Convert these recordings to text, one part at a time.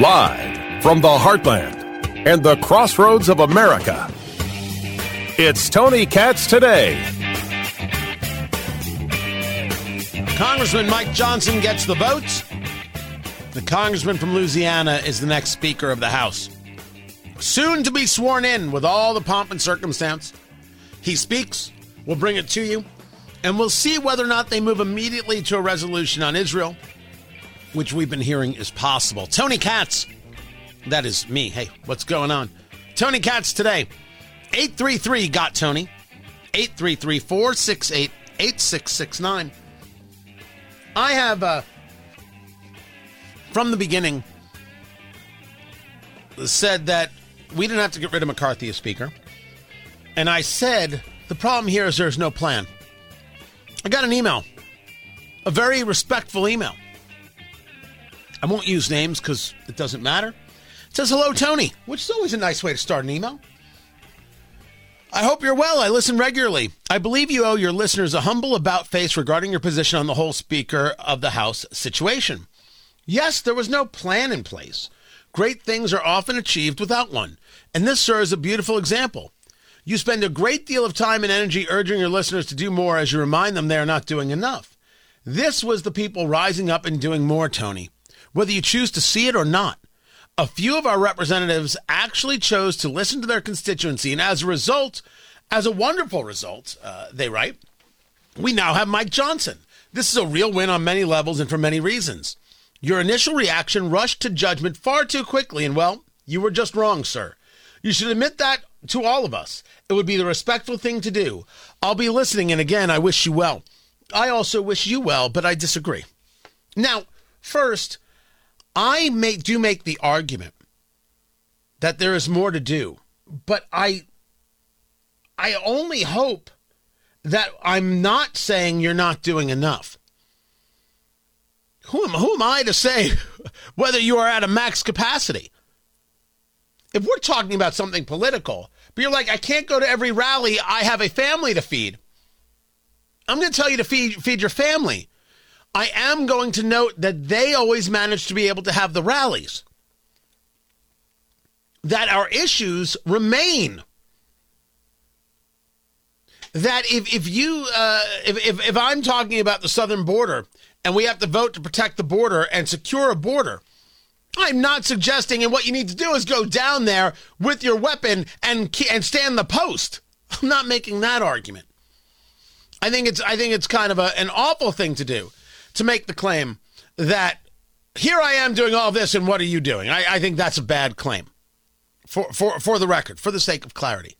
Live from the heartland and the crossroads of America, it's Tony Katz today. Congressman Mike Johnson gets the vote. The congressman from Louisiana is the next Speaker of the House. Soon to be sworn in with all the pomp and circumstance. He speaks, we'll bring it to you, and we'll see whether or not they move immediately to a resolution on Israel, which we've been hearing is possible. Tony Katz, that is me. Hey, what's going on? Tony Katz today. 833 got Tony. 833 468 8669. I have, uh, from the beginning, said that we didn't have to get rid of McCarthy as Speaker. And I said the problem here is there's no plan. I got an email, a very respectful email. I won't use names because it doesn't matter. It says, Hello, Tony, which is always a nice way to start an email. I hope you're well. I listen regularly. I believe you owe your listeners a humble about face regarding your position on the whole Speaker of the House situation. Yes, there was no plan in place. Great things are often achieved without one, and this serves a beautiful example. You spend a great deal of time and energy urging your listeners to do more as you remind them they are not doing enough. This was the people rising up and doing more, Tony, whether you choose to see it or not. A few of our representatives actually chose to listen to their constituency, and as a result, as a wonderful result, uh, they write, we now have Mike Johnson. This is a real win on many levels and for many reasons. Your initial reaction rushed to judgment far too quickly, and well, you were just wrong, sir. You should admit that to all of us. It would be the respectful thing to do. I'll be listening, and again, I wish you well. I also wish you well, but I disagree. Now, first, I may, do make the argument that there is more to do, but I I only hope that I'm not saying you're not doing enough. Who am, who am I to say whether you are at a max capacity? If we're talking about something political, but you're like, I can't go to every rally, I have a family to feed. I'm going to tell you to feed, feed your family. I am going to note that they always manage to be able to have the rallies. That our issues remain. That if, if you uh, if, if if I'm talking about the southern border and we have to vote to protect the border and secure a border, I'm not suggesting and what you need to do is go down there with your weapon and and stand the post. I'm not making that argument. I think it's I think it's kind of a, an awful thing to do to make the claim that here I am doing all this and what are you doing? I, I think that's a bad claim. For, for for the record, for the sake of clarity.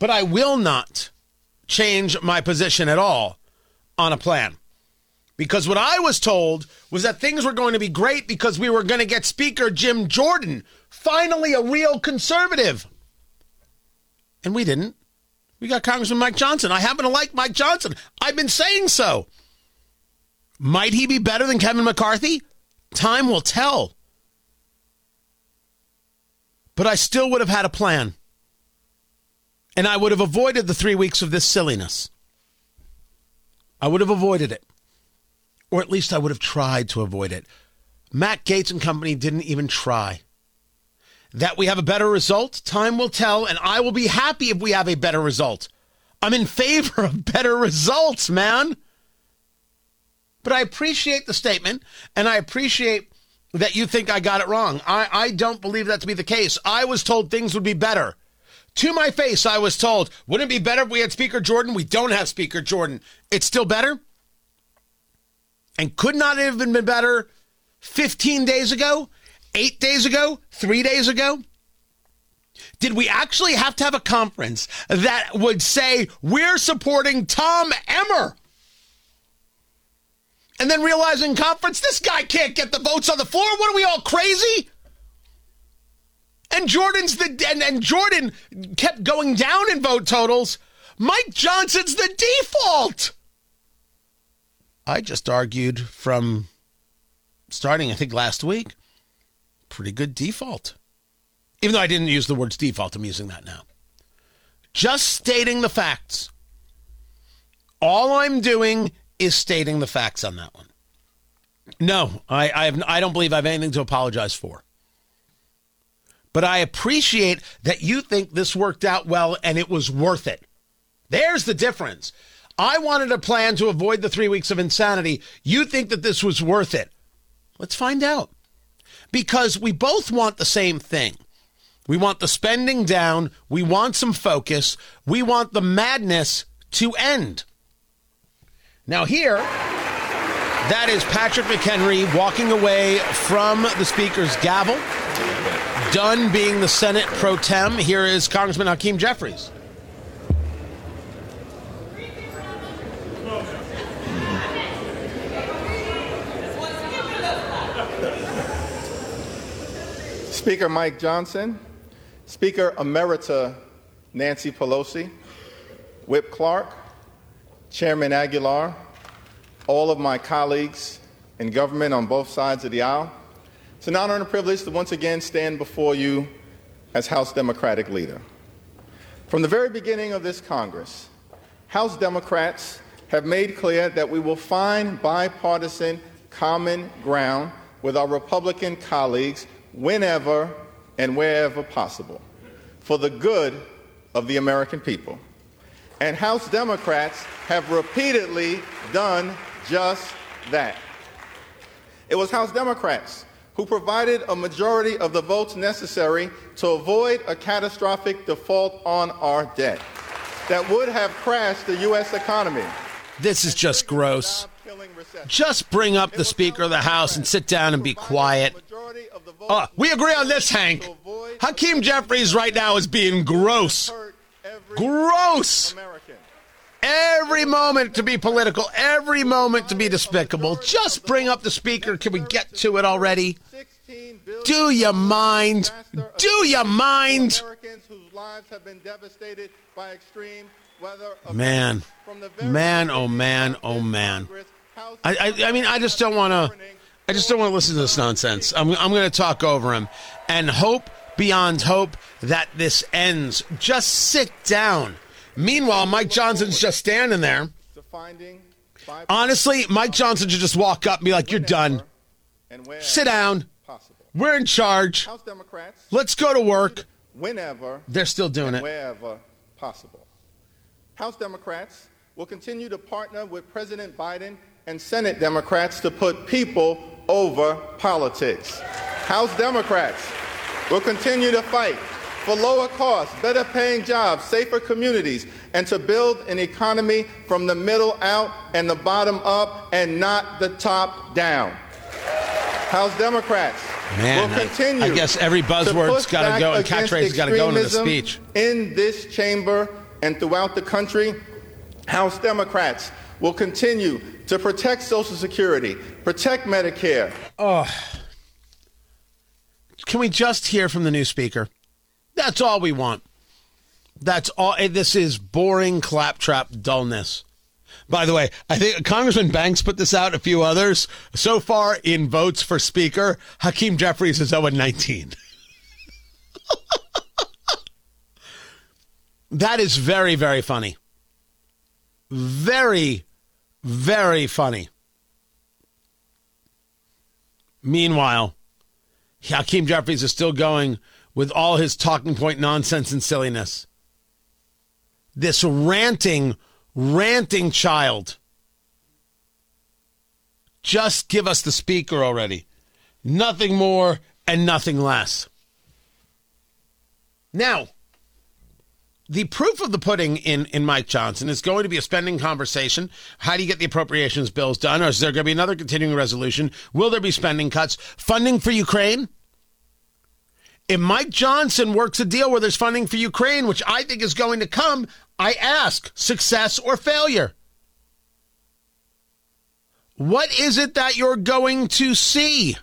But I will not change my position at all on a plan. Because what I was told was that things were going to be great because we were going to get Speaker Jim Jordan, finally a real conservative. And we didn't. We got Congressman Mike Johnson. I happen to like Mike Johnson. I've been saying so. Might he be better than Kevin McCarthy? Time will tell. But I still would have had a plan. And I would have avoided the three weeks of this silliness. I would have avoided it. Or at least I would have tried to avoid it. Matt Gaetz and company didn't even try. That we have a better result, time will tell, and I will be happy if we have a better result. I'm in favor of better results, man. But I appreciate the statement, and I appreciate that you think I got it wrong. I, I don't believe that to be the case. I was told things would be better. To my face, I was told, wouldn't it be better if we had Speaker Jordan? We don't have Speaker Jordan. It's still better? And could not have been better 15 days ago, eight days ago, three days ago? Did we actually have to have a conference that would say, we're supporting Tom Emmer? And then realizing conference, this guy can't get the votes on the floor. What are we all crazy? And Jordan's the and, and Jordan kept going down in vote totals. Mike Johnson's the default. I just argued from starting, I think, last week. Pretty good default. Even though I didn't use the words default, I'm using that now. Just stating the facts. All I'm doing is stating the facts on that one. No, I, I have. I don't believe I have anything to apologize for. But I appreciate that you think this worked out well and it was worth it. There's the difference. I wanted a plan to avoid the three weeks of insanity. You think that this was worth it. Let's find out. Because we both want the same thing. We want the spending down. We want some focus. We want the madness to end. Now, here, that is Patrick McHenry walking away from the Speaker's gavel. Done being the Senate pro tem. Here is Congressman Hakeem Jeffries. Speaker Mike Johnson, Speaker Emerita Nancy Pelosi, Whip Clark, Chairman Aguilar, all of my colleagues in government on both sides of the aisle. It's an honor and a privilege to once again stand before you as House Democratic leader. From the very beginning of this Congress, House Democrats have made clear that we will find bipartisan common ground with our Republican colleagues whenever and wherever possible for the good of the American people. And House Democrats have repeatedly done just that. It was House Democrats who provided a majority of the votes necessary to avoid a catastrophic default on our debt that would have crashed the U.S. economy. This is just gross. Just bring up the Speaker of the House and sit down and be quiet. Uh, we agree on this, Hank. Hakeem Jeffries right now is being gross. Gross. Every moment to be political, every moment to be despicable. Just bring up the Speaker. Can we get to it already? Do you mind? Do you mind? Man, man, oh man, oh man. I, I, I mean, I just don't want to. I just don't want to listen to this nonsense. I'm, I'm going to talk over him and hope beyond hope that this ends. Just sit down. Meanwhile, Mike Johnson's just standing there. Honestly, Mike Johnson should just walk up and be like, "You're done. Sit down. We're in charge. Let's go to work." Whenever they're still doing it, wherever possible. House Democrats will continue to partner with President Biden and Senate Democrats to put people over politics. House Democrats will continue to fight for lower costs, better paying jobs, safer communities, and to build an economy from the middle out and the bottom up and not the top down. House Democrats Man, will continue. I, I guess every buzzword's got to go and catchphrase got to go into the speech. In this chamber and throughout the country, House Democrats will continue to protect Social Security, protect Medicare. Oh. Can we just hear from the new speaker? That's all we want. That's all. Eh, this is boring claptrap dullness. By the way, I think Congressman Banks put this out, a few others. So far in votes for Speaker, Hakeem Jeffries is 0 19. that is very, very funny. Very, very funny. Meanwhile, Hakeem Jeffries is still going with all his talking point nonsense and silliness. This ranting, ranting child. Just give us the speaker already. Nothing more and nothing less. Now, the proof of the pudding in, in Mike Johnson is going to be a spending conversation. How do you get the appropriations bills done? Or is there going to be another continuing resolution? Will there be spending cuts? Funding for Ukraine? If Mike Johnson works a deal where there's funding for Ukraine, which I think is going to come, I ask success or failure? What is it that you're going to see?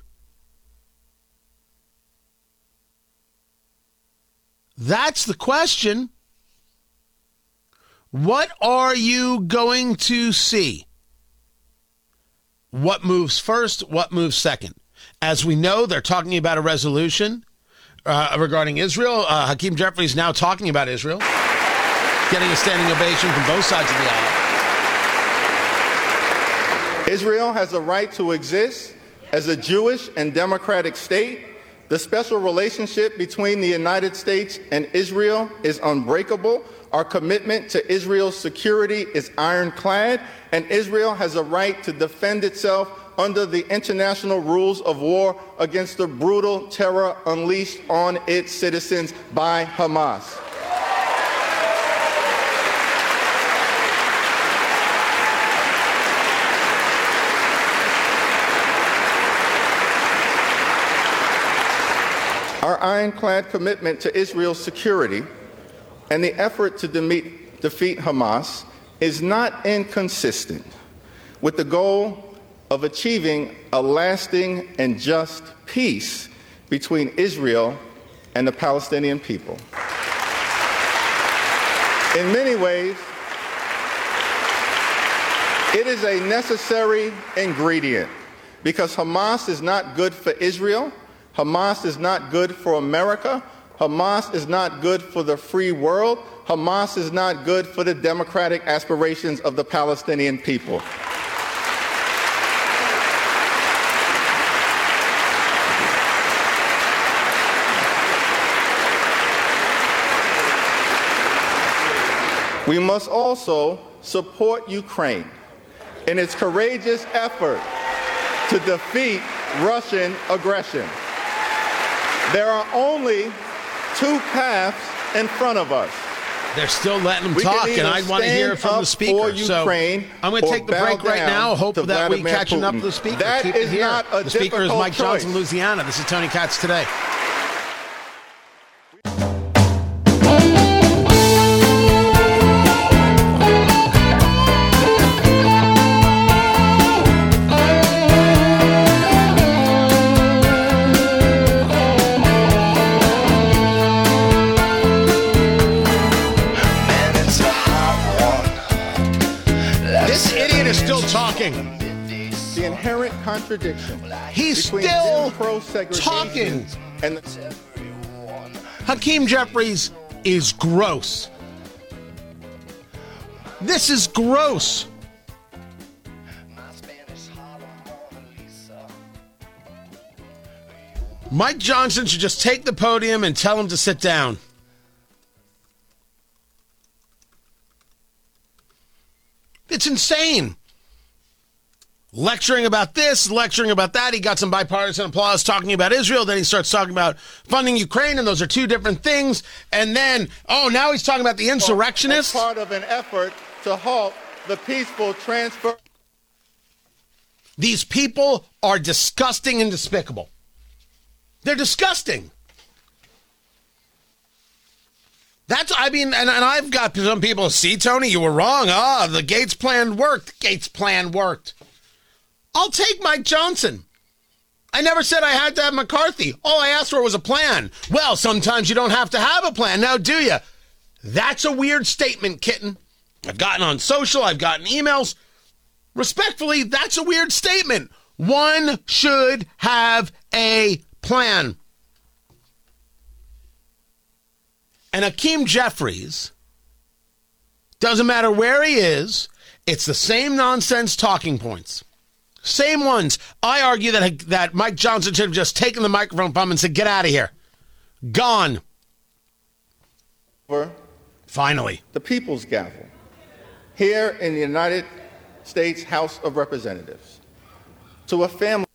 That's the question. What are you going to see? What moves first? What moves second? As we know, they're talking about a resolution uh, regarding Israel. Uh, Hakeem Jeffries now talking about Israel, getting a standing ovation from both sides of the aisle. Israel has a right to exist as a Jewish and democratic state. The special relationship between the United States and Israel is unbreakable. Our commitment to Israel's security is ironclad, and Israel has a right to defend itself under the international rules of war against the brutal terror unleashed on its citizens by Hamas. Our ironclad commitment to Israel's security and the effort to defeat Hamas is not inconsistent with the goal of achieving a lasting and just peace between Israel and the Palestinian people. In many ways, it is a necessary ingredient because Hamas is not good for Israel, Hamas is not good for America, Hamas is not good for the free world, Hamas is not good for the democratic aspirations of the Palestinian people. We must also support Ukraine in its courageous effort to defeat Russian aggression. There are only two paths in front of us. They're still letting them we talk, and I want to hear from the speaker. so I'm going to take the break right now. Hope that Vladimir we catching Putin. up to the speaker. That Keep is not a The speaker is Mike choice. Johnson, Louisiana. This is Tony Katz today. Contradiction. He's still talking. And the- Hakeem Jeffries is gross. This is gross. Mike Johnson should just take the podium and tell him to sit down. It's insane lecturing about this, lecturing about that. He got some bipartisan applause talking about Israel. Then he starts talking about funding Ukraine, and those are two different things. And then, oh, now he's talking about the insurrectionists. As part of an effort to halt the peaceful transfer. These people are disgusting and despicable. They're disgusting. That's, I mean, and, and I've got some people, see, Tony, you were wrong. Ah, the Gaetz plan worked. Gaetz plan worked. I'll take Mike Johnson. I never said I had to have McCarthy. All I asked for was a plan. Well, sometimes you don't have to have a plan. Now, do you? That's a weird statement, kitten. I've gotten on social, I've gotten emails. Respectfully, that's a weird statement. One should have a plan. And Akeem Jeffries, doesn't matter where he is, it's the same nonsense talking points. Same ones. I argue that that Mike Johnson should have just taken the microphone from him and said, "Get out of here, gone." For Finally, the people's gavel. Here in the United States House of Representatives. To a family.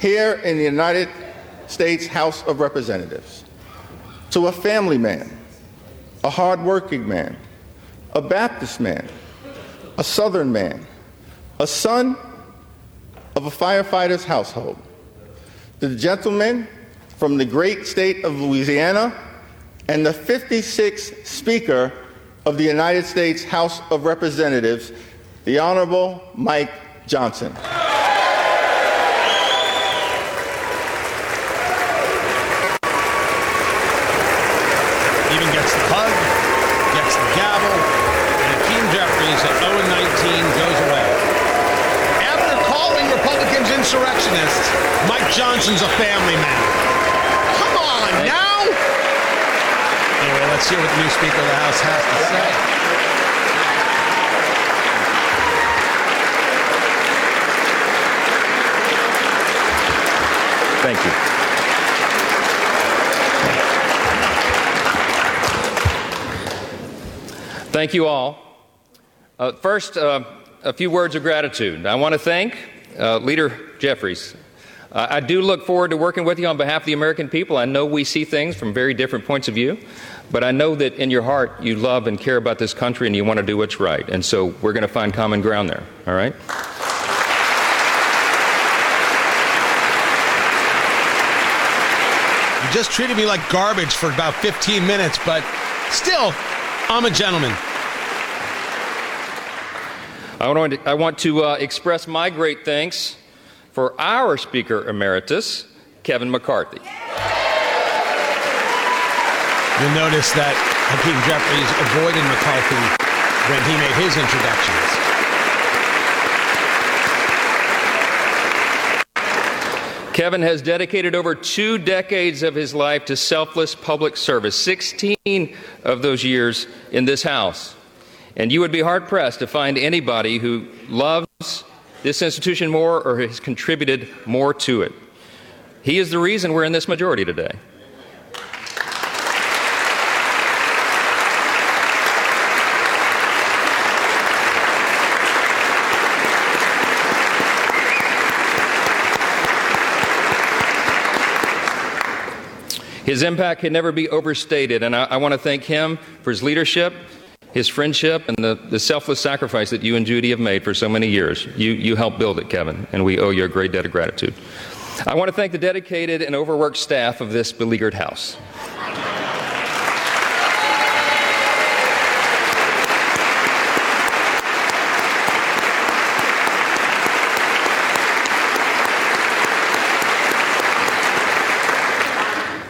Here in the United States House of Representatives. To a family man, a hardworking man, a Baptist man, a Southern man a son of a firefighter's household. The gentleman from the great state of Louisiana and the 56th Speaker of the United States House of Representatives, the Honorable Mike Johnson. Let's hear what the new Speaker of the House has to say. Thank you. Thank you all. Uh, first, uh, a few words of gratitude. I want to thank uh, Leader Jeffries I do look forward to working with you on behalf of the American people. I know we see things from very different points of view, but I know that in your heart you love and care about this country and you want to do what's right. And so we're going to find common ground there, all right? You just treated me like garbage for about 15 minutes, but still, I'm a gentleman. I want to, I want to uh, express my great thanks for our Speaker Emeritus, Kevin McCarthy. You'll notice that Hakeem Jeffries avoided McCarthy when he made his introductions. Kevin has dedicated over two decades of his life to selfless public service, 16 of those years in this House. And you would be hard pressed to find anybody who loves this institution more or has contributed more to it. He is the reason we're in this majority today. His impact can never be overstated, and I, I want to thank him for his leadership his friendship and the, the selfless sacrifice that you and Judy have made for so many years. You, you helped build it, Kevin, and we owe you a great debt of gratitude. I want to thank the dedicated and overworked staff of this beleaguered house.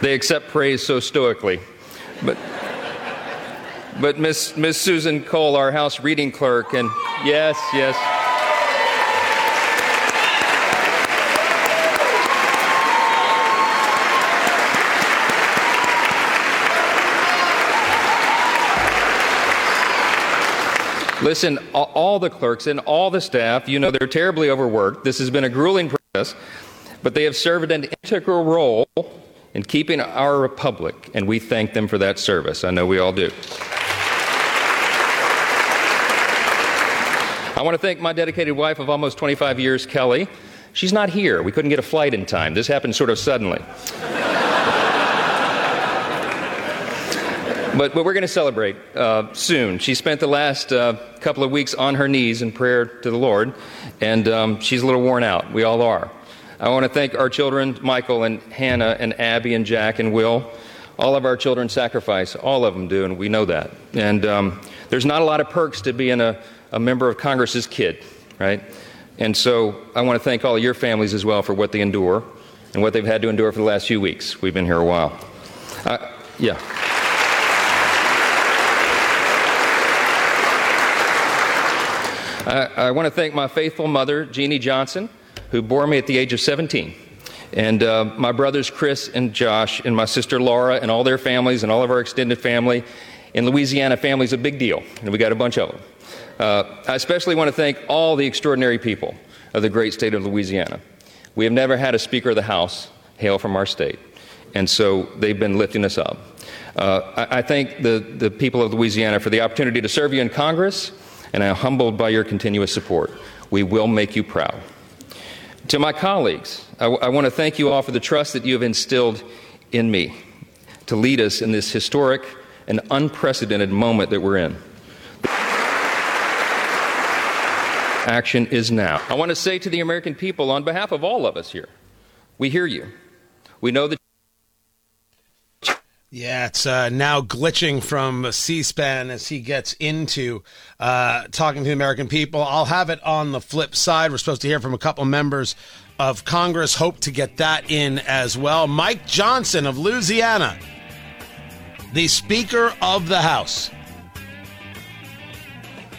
They accept praise so stoically. But but Miss Miss Susan Cole, our house reading clerk, and yes, yes. Listen, all the clerks and all the staff, you know they're terribly overworked. This has been a grueling process, but they have served an integral role in keeping our republic, and we thank them for that service. I know we all do. I want to thank my dedicated wife of almost 25 years, Kelly. She's not here. We couldn't get a flight in time. This happened sort of suddenly. but, but we're going to celebrate uh, soon. She spent the last uh, couple of weeks on her knees in prayer to the Lord, and um, she's a little worn out. We all are. I want to thank our children, Michael and Hannah and Abby and Jack and Will. All of our children sacrifice. All of them do, and we know that. And um, there's not a lot of perks to being a a member of Congress's kid, right? And so I want to thank all of your families as well for what they endure and what they've had to endure for the last few weeks. We've been here a while. Uh, yeah. I, I, want to thank my faithful mother, Jeannie Johnson, who bore me at the age of 17. And uh, my brothers, Chris and Josh, and my sister Laura, and all their families, and all of our extended family. In Louisiana, family's a big deal, and we got a bunch of them. Uh, I especially want to thank all the extraordinary people of the great state of Louisiana. We have never had a Speaker of the House hail from our state, and so they've been lifting us up. Uh, I, I, thank the, the people of Louisiana for the opportunity to serve you in Congress, and I'm humbled by your continuous support. We will make you proud. To my colleagues, I, w- I want to thank you all for the trust that you have instilled in me to lead us in this historic and unprecedented moment that we're in. Action is now. I want to say to the American people, on behalf of all of us here, we hear you. We know that. Yeah, it's uh, now glitching from C SPAN as he gets into uh, talking to the American people. I'll have it on the flip side. We're supposed to hear from a couple members of Congress. Hope to get that in as well. Mike Johnson of Louisiana, the Speaker of the House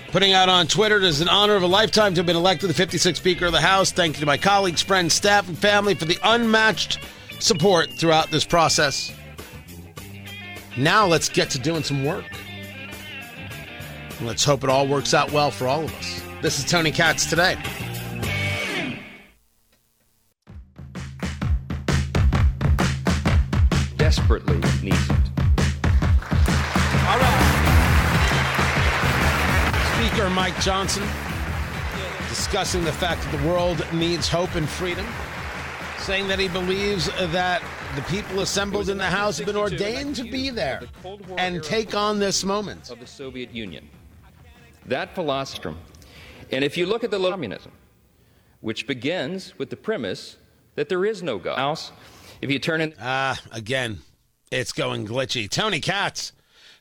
putting out on Twitter, it is an honor of a lifetime to have been elected the 56th Speaker of the House. Thank you to my colleagues, friends, staff, and family for the unmatched support throughout this process. Now let's get to doing some work. Let's hope it all works out well for all of us. This is Tony Katz today. desperately needs it. Speaker Mike Johnson discussing the fact that the world needs hope and freedom, saying that he believes that the people assembled in the House have been ordained to be there and take on this moment. Of the Soviet Union. That philosophy, and if you look at the communism, which begins with the premise that there is no God. House, if you turn in. Ah, again, it's going glitchy. Tony Katz.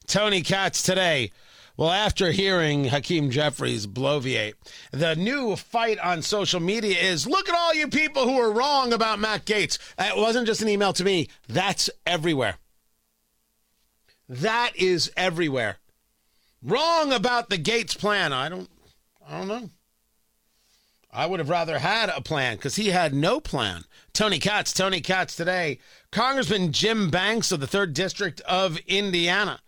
Tony Katz today. Well, after hearing Hakeem Jeffries bloviate, the new fight on social media is look at all you people who are wrong about Matt Gaetz. It wasn't just an email to me, that's everywhere. That is everywhere. Wrong about the Gaetz plan. I don't I don't know. I would have rather had a plan because he had no plan. Tony Katz, Tony Katz today. Congressman Jim Banks of the 3rd District of Indiana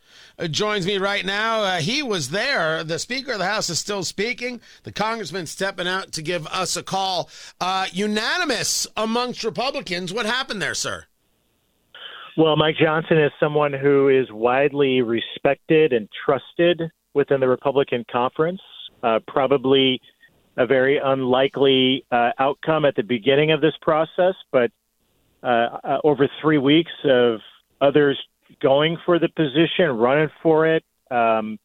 joins me right now. Uh, he was there. The Speaker of the House is still speaking. The Congressman stepping out to give us a call. Uh, unanimous amongst Republicans. What happened there, sir? Well, Mike Johnson is someone who is widely respected and trusted within the Republican conference. Uh, probably a very unlikely uh, outcome at the beginning of this process, but uh, uh, over three weeks of others going for the position, running for it, um,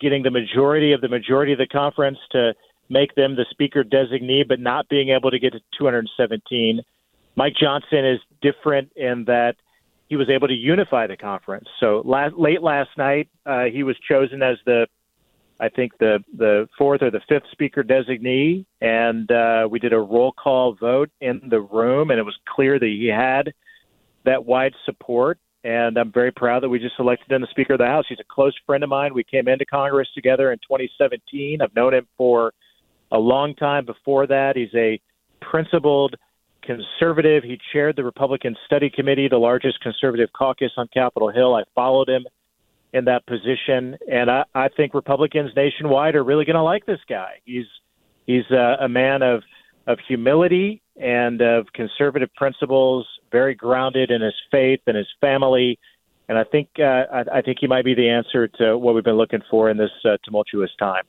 getting the majority of the majority of the conference to make them the speaker designee, but not being able to get to 217. Mike Johnson is different in that he was able to unify the conference. So last, late last night, uh, he was chosen as the I think the the fourth or the fifth speaker designee, and uh, we did a roll call vote in the room, and it was clear that he had that wide support. And I'm very proud that we just elected him the Speaker of the House. He's a close friend of mine. We came into Congress together in 2017. I've known him for a long time before that. He's a principled conservative. He chaired the Republican Study Committee, the largest conservative caucus on Capitol Hill. I followed him in that position, and I, I think Republicans nationwide are really going to like this guy. He's he's a, a man of of humility and of conservative principles, very grounded in his faith and his family, and I think uh, I, I think he might be the answer to what we've been looking for in this uh, tumultuous time.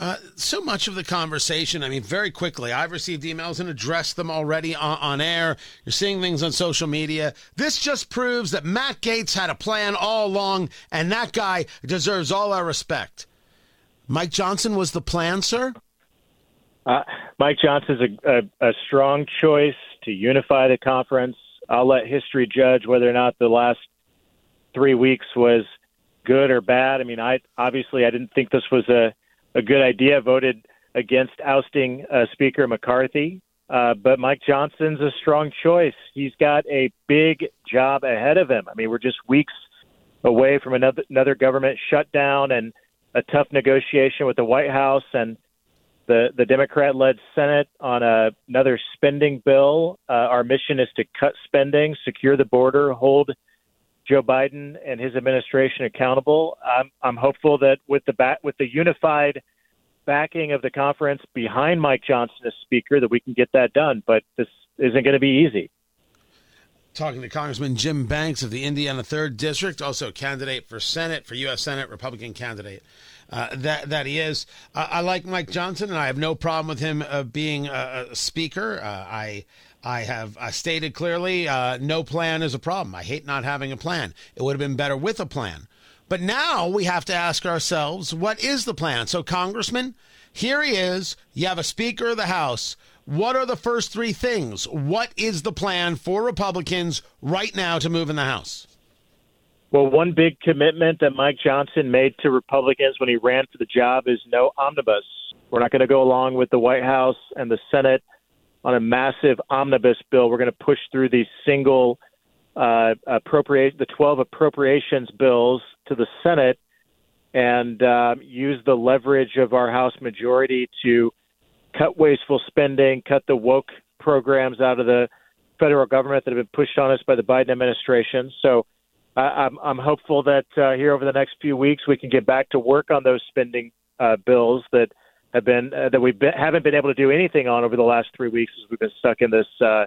Uh, so much of the conversation, I mean, very quickly, I've received emails and addressed them already on, on, air. You're seeing things on social media. This just proves that Matt Gaetz had a plan all along, and that guy deserves all our respect. Mike Johnson was the plan, sir? Uh, Mike Johnson is a, a, a strong choice to unify the conference. I'll let history judge whether or not the last three weeks was good or bad. I mean, I obviously I didn't think this was a a good idea, voted against ousting uh, Speaker McCarthy. Uh, but Mike Johnson's a strong choice. He's got a big job ahead of him. I mean, we're just weeks away from another another government shutdown and a tough negotiation with the White House and the the Democrat-led Senate on a, another spending bill. Uh, our mission is to cut spending, secure the border, hold Joe Biden and his administration accountable. I'm, I'm hopeful that with the with the unified backing of the conference behind Mike Johnson as Speaker, that we can get that done. But this isn't going to be easy. Talking to Congressman Jim Banks of the Indiana Third District, also candidate for Senate for U.S. Senate, Republican candidate. Uh, that that he is. Uh, I like Mike Johnson, and I have no problem with him uh, being a, speaker. Uh, I I have uh, stated clearly no plan is a problem. I hate not having a plan. It would have been better with a plan. But now we have to ask ourselves, what is the plan? So, Congressman, here he is. You have a Speaker of the House. What are the first three things? What is the plan for Republicans right now to move in the House? Well, one big commitment that Mike Johnson made to Republicans when he ran for the job is no omnibus. We're not going to go along with the White House and the Senate on a massive omnibus bill. We're going to push through these single uh, appropriate the 12 appropriations bills to the Senate and um, use the leverage of our House majority to cut wasteful spending, cut the woke programs out of the federal government that have been pushed on us by the Biden administration. So uh, I'm, I'm hopeful that uh, here over the next few weeks we can get back to work on those spending uh, bills that have been uh, that we haven't been able to do anything on over the last three weeks as we've been stuck in this uh,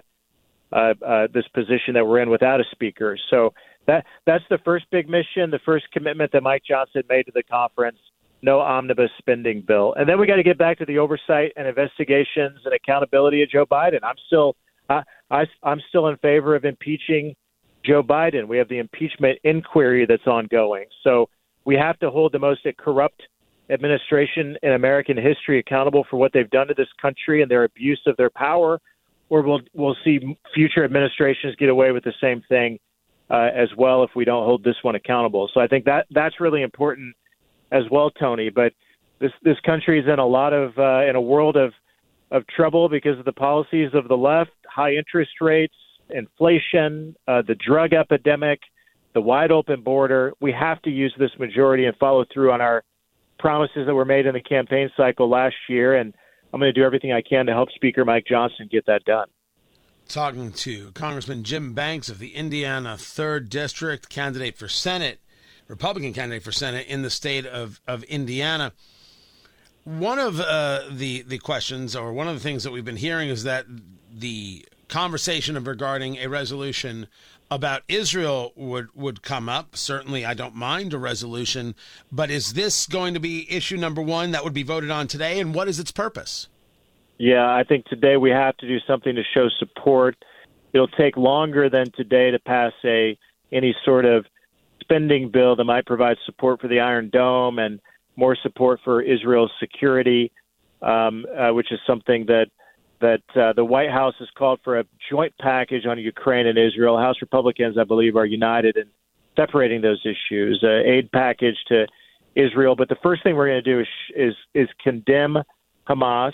uh, uh, this position that we're in without a speaker. So that that's the first big mission, the first commitment that Mike Johnson made to the conference. No omnibus spending bill, and then we got to get back to the oversight and investigations and accountability of Joe Biden. I'm still I, I I'm still in favor of impeaching Joe Biden. We have the impeachment inquiry that's ongoing, so we have to hold the most corrupt administration in American history accountable for what they've done to this country and their abuse of their power, or we'll we'll see future administrations get away with the same thing uh, as well if we don't hold this one accountable. So I think that that's really important as well, Tony. But this this country is in a lot of uh, in a world of of trouble because of the policies of the left, high interest rates, inflation, uh, the drug epidemic, the wide open border. We have to use this majority and follow through on our promises that were made in the campaign cycle last year. And I'm going to do everything I can to help Speaker Mike Johnson get that done. Talking to Congressman Jim Banks of the Indiana 3rd District, candidate for Senate, Republican candidate for Senate in the state of, of Indiana. One of uh, the, the questions, or one of the things that we've been hearing, is that the conversation of regarding a resolution about Israel would would come up. Certainly, I don't mind a resolution, but is this going to be issue number one that would be voted on today? And what is its purpose? Yeah, I think today we have to do something to show support. It'll take longer than today to pass a any sort of spending bill that might provide support for the Iron Dome and more support for Israel's security, um, uh, which is something that that uh, the White House has called for a joint package on Ukraine and Israel. House Republicans, I believe, are united in separating those issues, uh, aid package to Israel. But the first thing we're going to do is, is is condemn Hamas,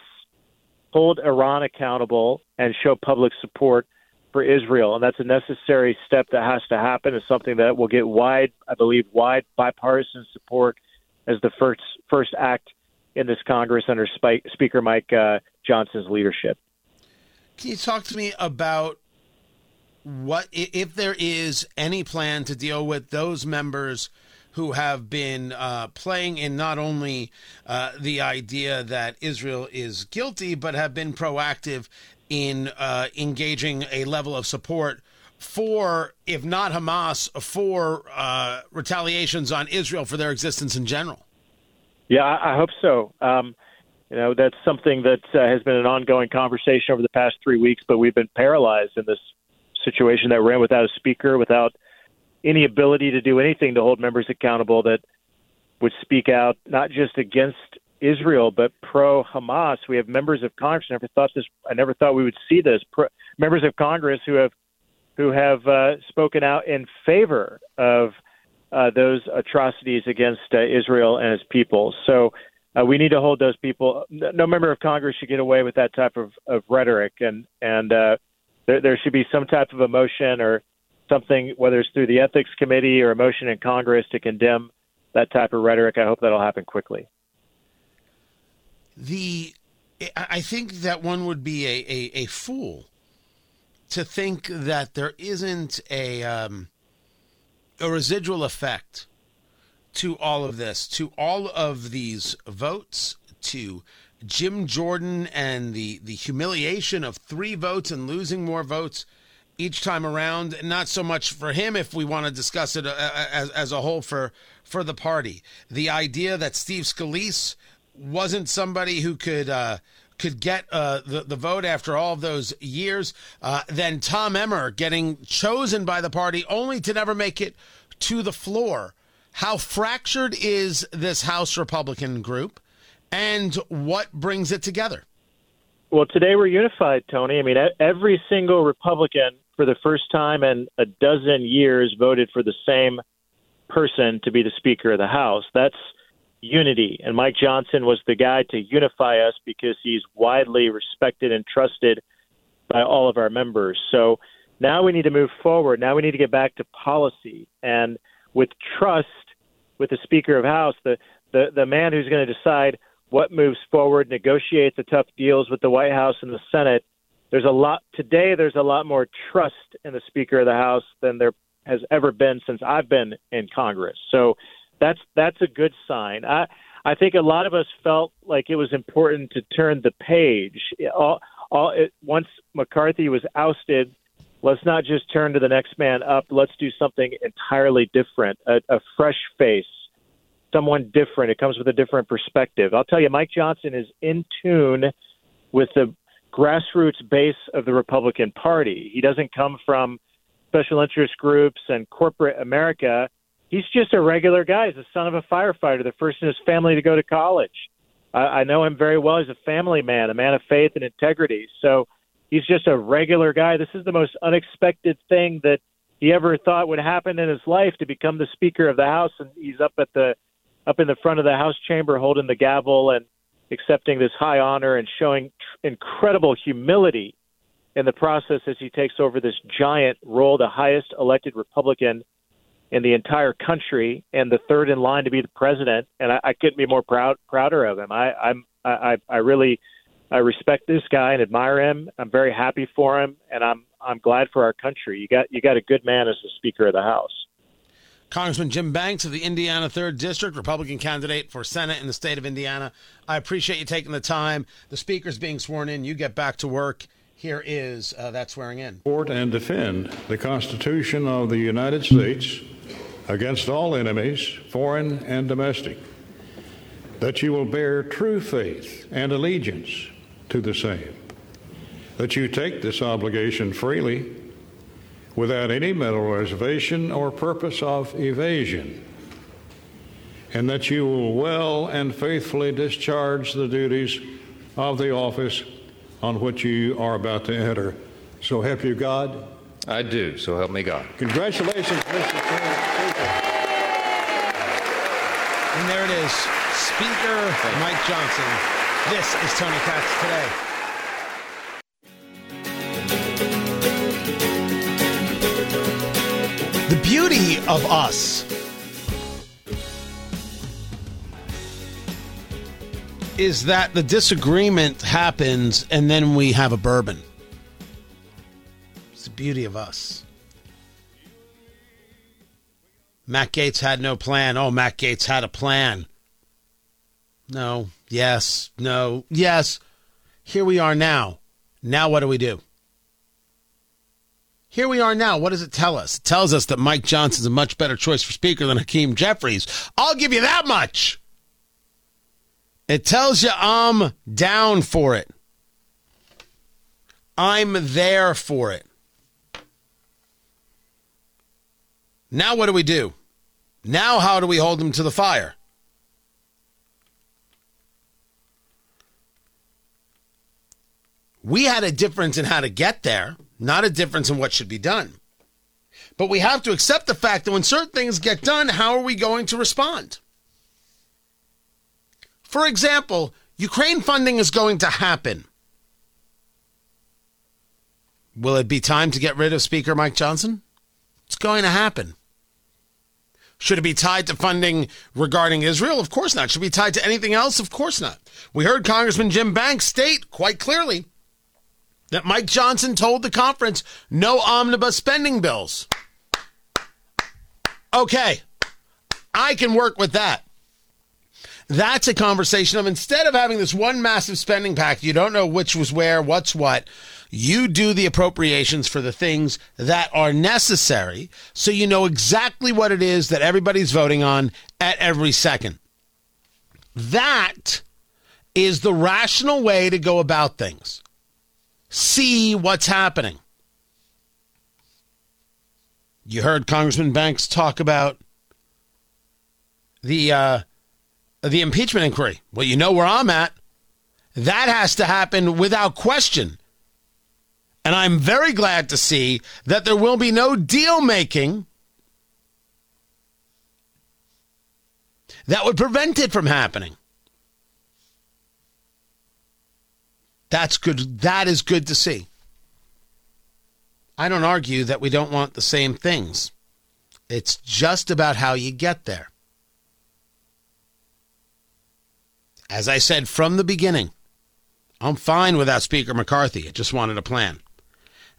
hold Iran accountable, and show public support for Israel. And that's a necessary step that has to happen. It's something that will get wide, I believe, wide bipartisan support as the first first act in this Congress under Speaker Mike uh, Johnson's leadership. Can you talk to me about what if there is any plan to deal with those members who have been uh, playing in not only uh, the idea that Israel is guilty, but have been proactive in uh, engaging a level of support for, if not Hamas, for uh, retaliations on Israel for their existence in general. Yeah, I, I hope so. Um, you know, that's something that uh, has been an ongoing conversation over the past three weeks, but we've been paralyzed in this situation that we're in without a speaker, without any ability to do anything to hold members accountable that would speak out not just against Israel but pro Hamas. We have members of Congress. I never thought this. I never thought we would see this. Pro, members of Congress who have who have uh, spoken out in favor of uh, those atrocities against uh, Israel and its people. So uh, we need to hold those people. No member of Congress should get away with that type of, of rhetoric, and and uh, there, there should be some type of emotion or something, whether it's through the ethics committee or a motion in Congress to condemn that type of rhetoric. I hope that'll happen quickly. The I think that one would be a, a, a fool to think that there isn't a um, a residual effect to all of this, to all of these votes, to Jim Jordan and the, the humiliation of three votes and losing more votes each time around. Not so much for him, if we want to discuss it uh, uh, as, as a whole for, for the party. The idea that Steve Scalise wasn't somebody who could. Uh, could get uh, the, the vote after all of those years. Uh, then Tom Emmer getting chosen by the party only to never make it to the floor. How fractured is this House Republican group, and what brings it together? Well, today we're unified, Tony. I mean, every single Republican for the first time in a dozen years voted for the same person to be the Speaker of the House. That's unity. And Mike Johnson was the guy to unify us because he's widely respected and trusted by all of our members. So now we need to move forward. Now we need to get back to policy. And with trust with the Speaker of House, the, the, the man who's going to decide what moves forward, negotiate the tough deals with the White House and the Senate. There's a lot today. There's a lot more trust in the Speaker of the House than there has ever been since I've been in Congress. So that's that's a good sign. I I think a lot of us felt like it was important to turn the page. All, all it, once McCarthy was ousted let's not just turn to the next man up. Let's do something entirely different, a, a fresh face, someone different. It comes with a different perspective. I'll tell you, Mike Johnson is in tune with the grassroots base of the Republican Party. He doesn't come from special interest groups and corporate America. He's just a regular guy. He's the son of a firefighter, the first in his family to go to college. I, I know him very well. He's a family man, a man of faith and integrity. So he's just a regular guy. This is the most unexpected thing that he ever thought would happen in his life to become the Speaker of the House, and he's up at the up in the front of the House chamber holding the gavel and accepting this high honor and showing tr- incredible humility in the process as he takes over this giant role, the highest elected Republican in the entire country and the third in line to be the president. And I, I couldn't be more proud prouder of him. I, I'm I, I really I respect this guy and admire him. I'm very happy for him, and I'm I'm glad for our country. You got you got a good man as the Speaker of the House. Congressman Jim Banks of the Indiana 3rd District, Republican candidate for Senate in the state of Indiana. I appreciate you taking the time. The Speaker's being sworn in. You get back to work. Here is uh, that swearing in. Support and defend the Constitution of the United States against all enemies, foreign and domestic. That you will bear true faith and allegiance to the same. That you take this obligation freely without any mental reservation or purpose of evasion. And that you will well and faithfully discharge the duties of the office on which you are about to enter. So help you God. I do, so help me God. Congratulations, Mr. Speaker. And there it is Speaker Mike Johnson. This is Tony Katz today. The beauty of us is that the disagreement happens and then we have a bourbon. It's the beauty of us. Matt Gaetz had no plan. Oh, Matt Gaetz had a plan. No, yes, no, yes. Here we are now. Now, what do we do? Here we are now. What does it tell us? It tells us that Mike Johnson's a much better choice for Speaker than Hakeem Jeffries. I'll give you that much. It tells you I'm down for it. I'm there for it. Now, what do we do? Now, how do we hold them to the fire? We had a difference in how to get there, not a difference in what should be done. But we have to accept the fact that when certain things get done, how are we going to respond? For example, Ukraine funding is going to happen. Will it be time to get rid of Speaker Mike Johnson? It's going to happen. Should it be tied to funding regarding Israel? Of course not. Should it be tied to anything else? Of course not. We heard Congressman Jim Banks state quite clearly that Mike Johnson told the conference no omnibus spending bills. Okay, I can work with that. That's a conversation of instead of having this one massive spending pact, you don't know which was where, what's what. You do the appropriations for the things that are necessary so you know exactly what it is that everybody's voting on at every second. That is the rational way to go about things. See what's happening. You heard Congressman Banks talk about the uh, the impeachment inquiry. Well, you know where I'm at. That has to happen without question. And I'm very glad to see that there will be no deal making that would prevent it from happening. That's good. That is good to see. I don't argue that we don't want the same things. It's just about how you get there. As I said from the beginning, I'm fine without Speaker McCarthy. I just wanted a plan.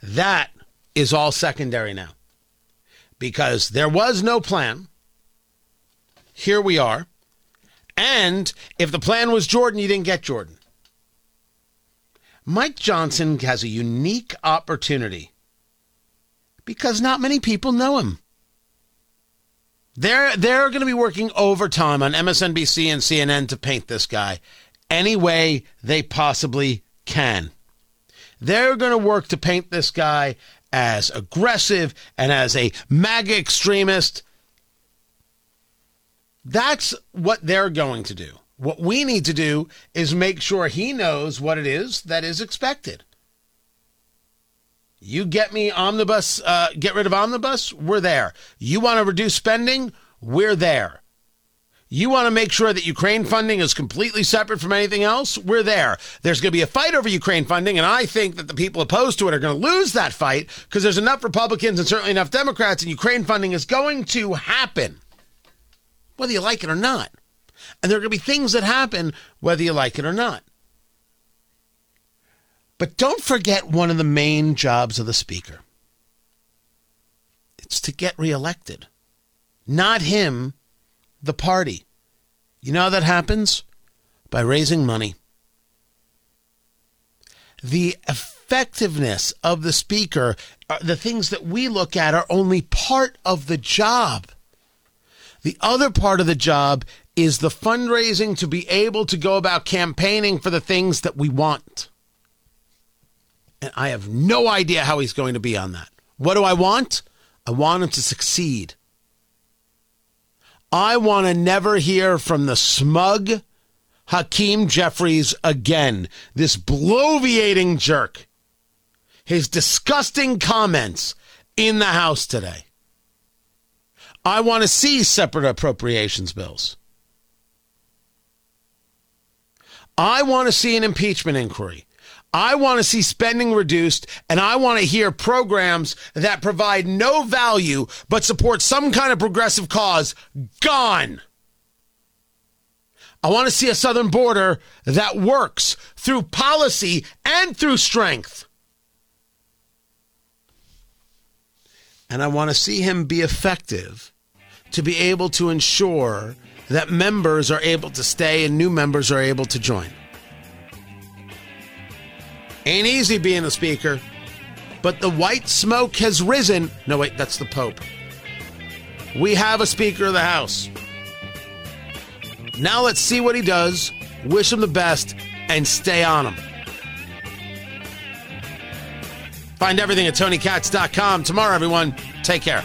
That is all secondary now because there was no plan. Here we are. And if the plan was Jordan, you didn't get Jordan. Mike Johnson has a unique opportunity Because not many people know him. They're they're going to be working overtime on MSNBC and CNN to paint this guy any way they possibly can. They're going to work to paint this guy as aggressive and as a MAGA extremist. That's what they're going to do. What we need to do is make sure he knows what it is that is expected. You get me omnibus, uh, get rid of omnibus, we're there. You want to reduce spending, we're there. You want to make sure that Ukraine funding is completely separate from anything else? We're there. There's going to be a fight over Ukraine funding, and I think that the people opposed to it are going to lose that fight because there's enough Republicans and certainly enough Democrats, and Ukraine funding is going to happen, whether you like it or not. And there are going to be things that happen whether you like it or not. But don't forget one of the main jobs of the speaker it's to get reelected, not him, the party. You know how that happens? By raising money. The effectiveness of the speaker, uh, the things that we look at, are only part of the job. The other part of the job is the fundraising to be able to go about campaigning for the things that we want. And I have no idea how he's going to be on that. What do I want? I want him to succeed. I want to never hear from the smug Hakeem Jeffries again. This bloviating jerk. His disgusting comments in the House today. I want to see separate appropriations bills. I want to see an impeachment inquiry. I want to see spending reduced and I want to hear programs that provide no value but support some kind of progressive cause gone. I want to see a southern border that works through policy and through strength. And I want to see him be effective to be able to ensure that members are able to stay and new members are able to join. Ain't easy being a speaker, but the white smoke has risen. No, wait, that's the Pope. We have a Speaker of the House. Now let's see what he does, wish him the best, and stay on him. Find everything at TonyKatz.com. Tomorrow, everyone, take care.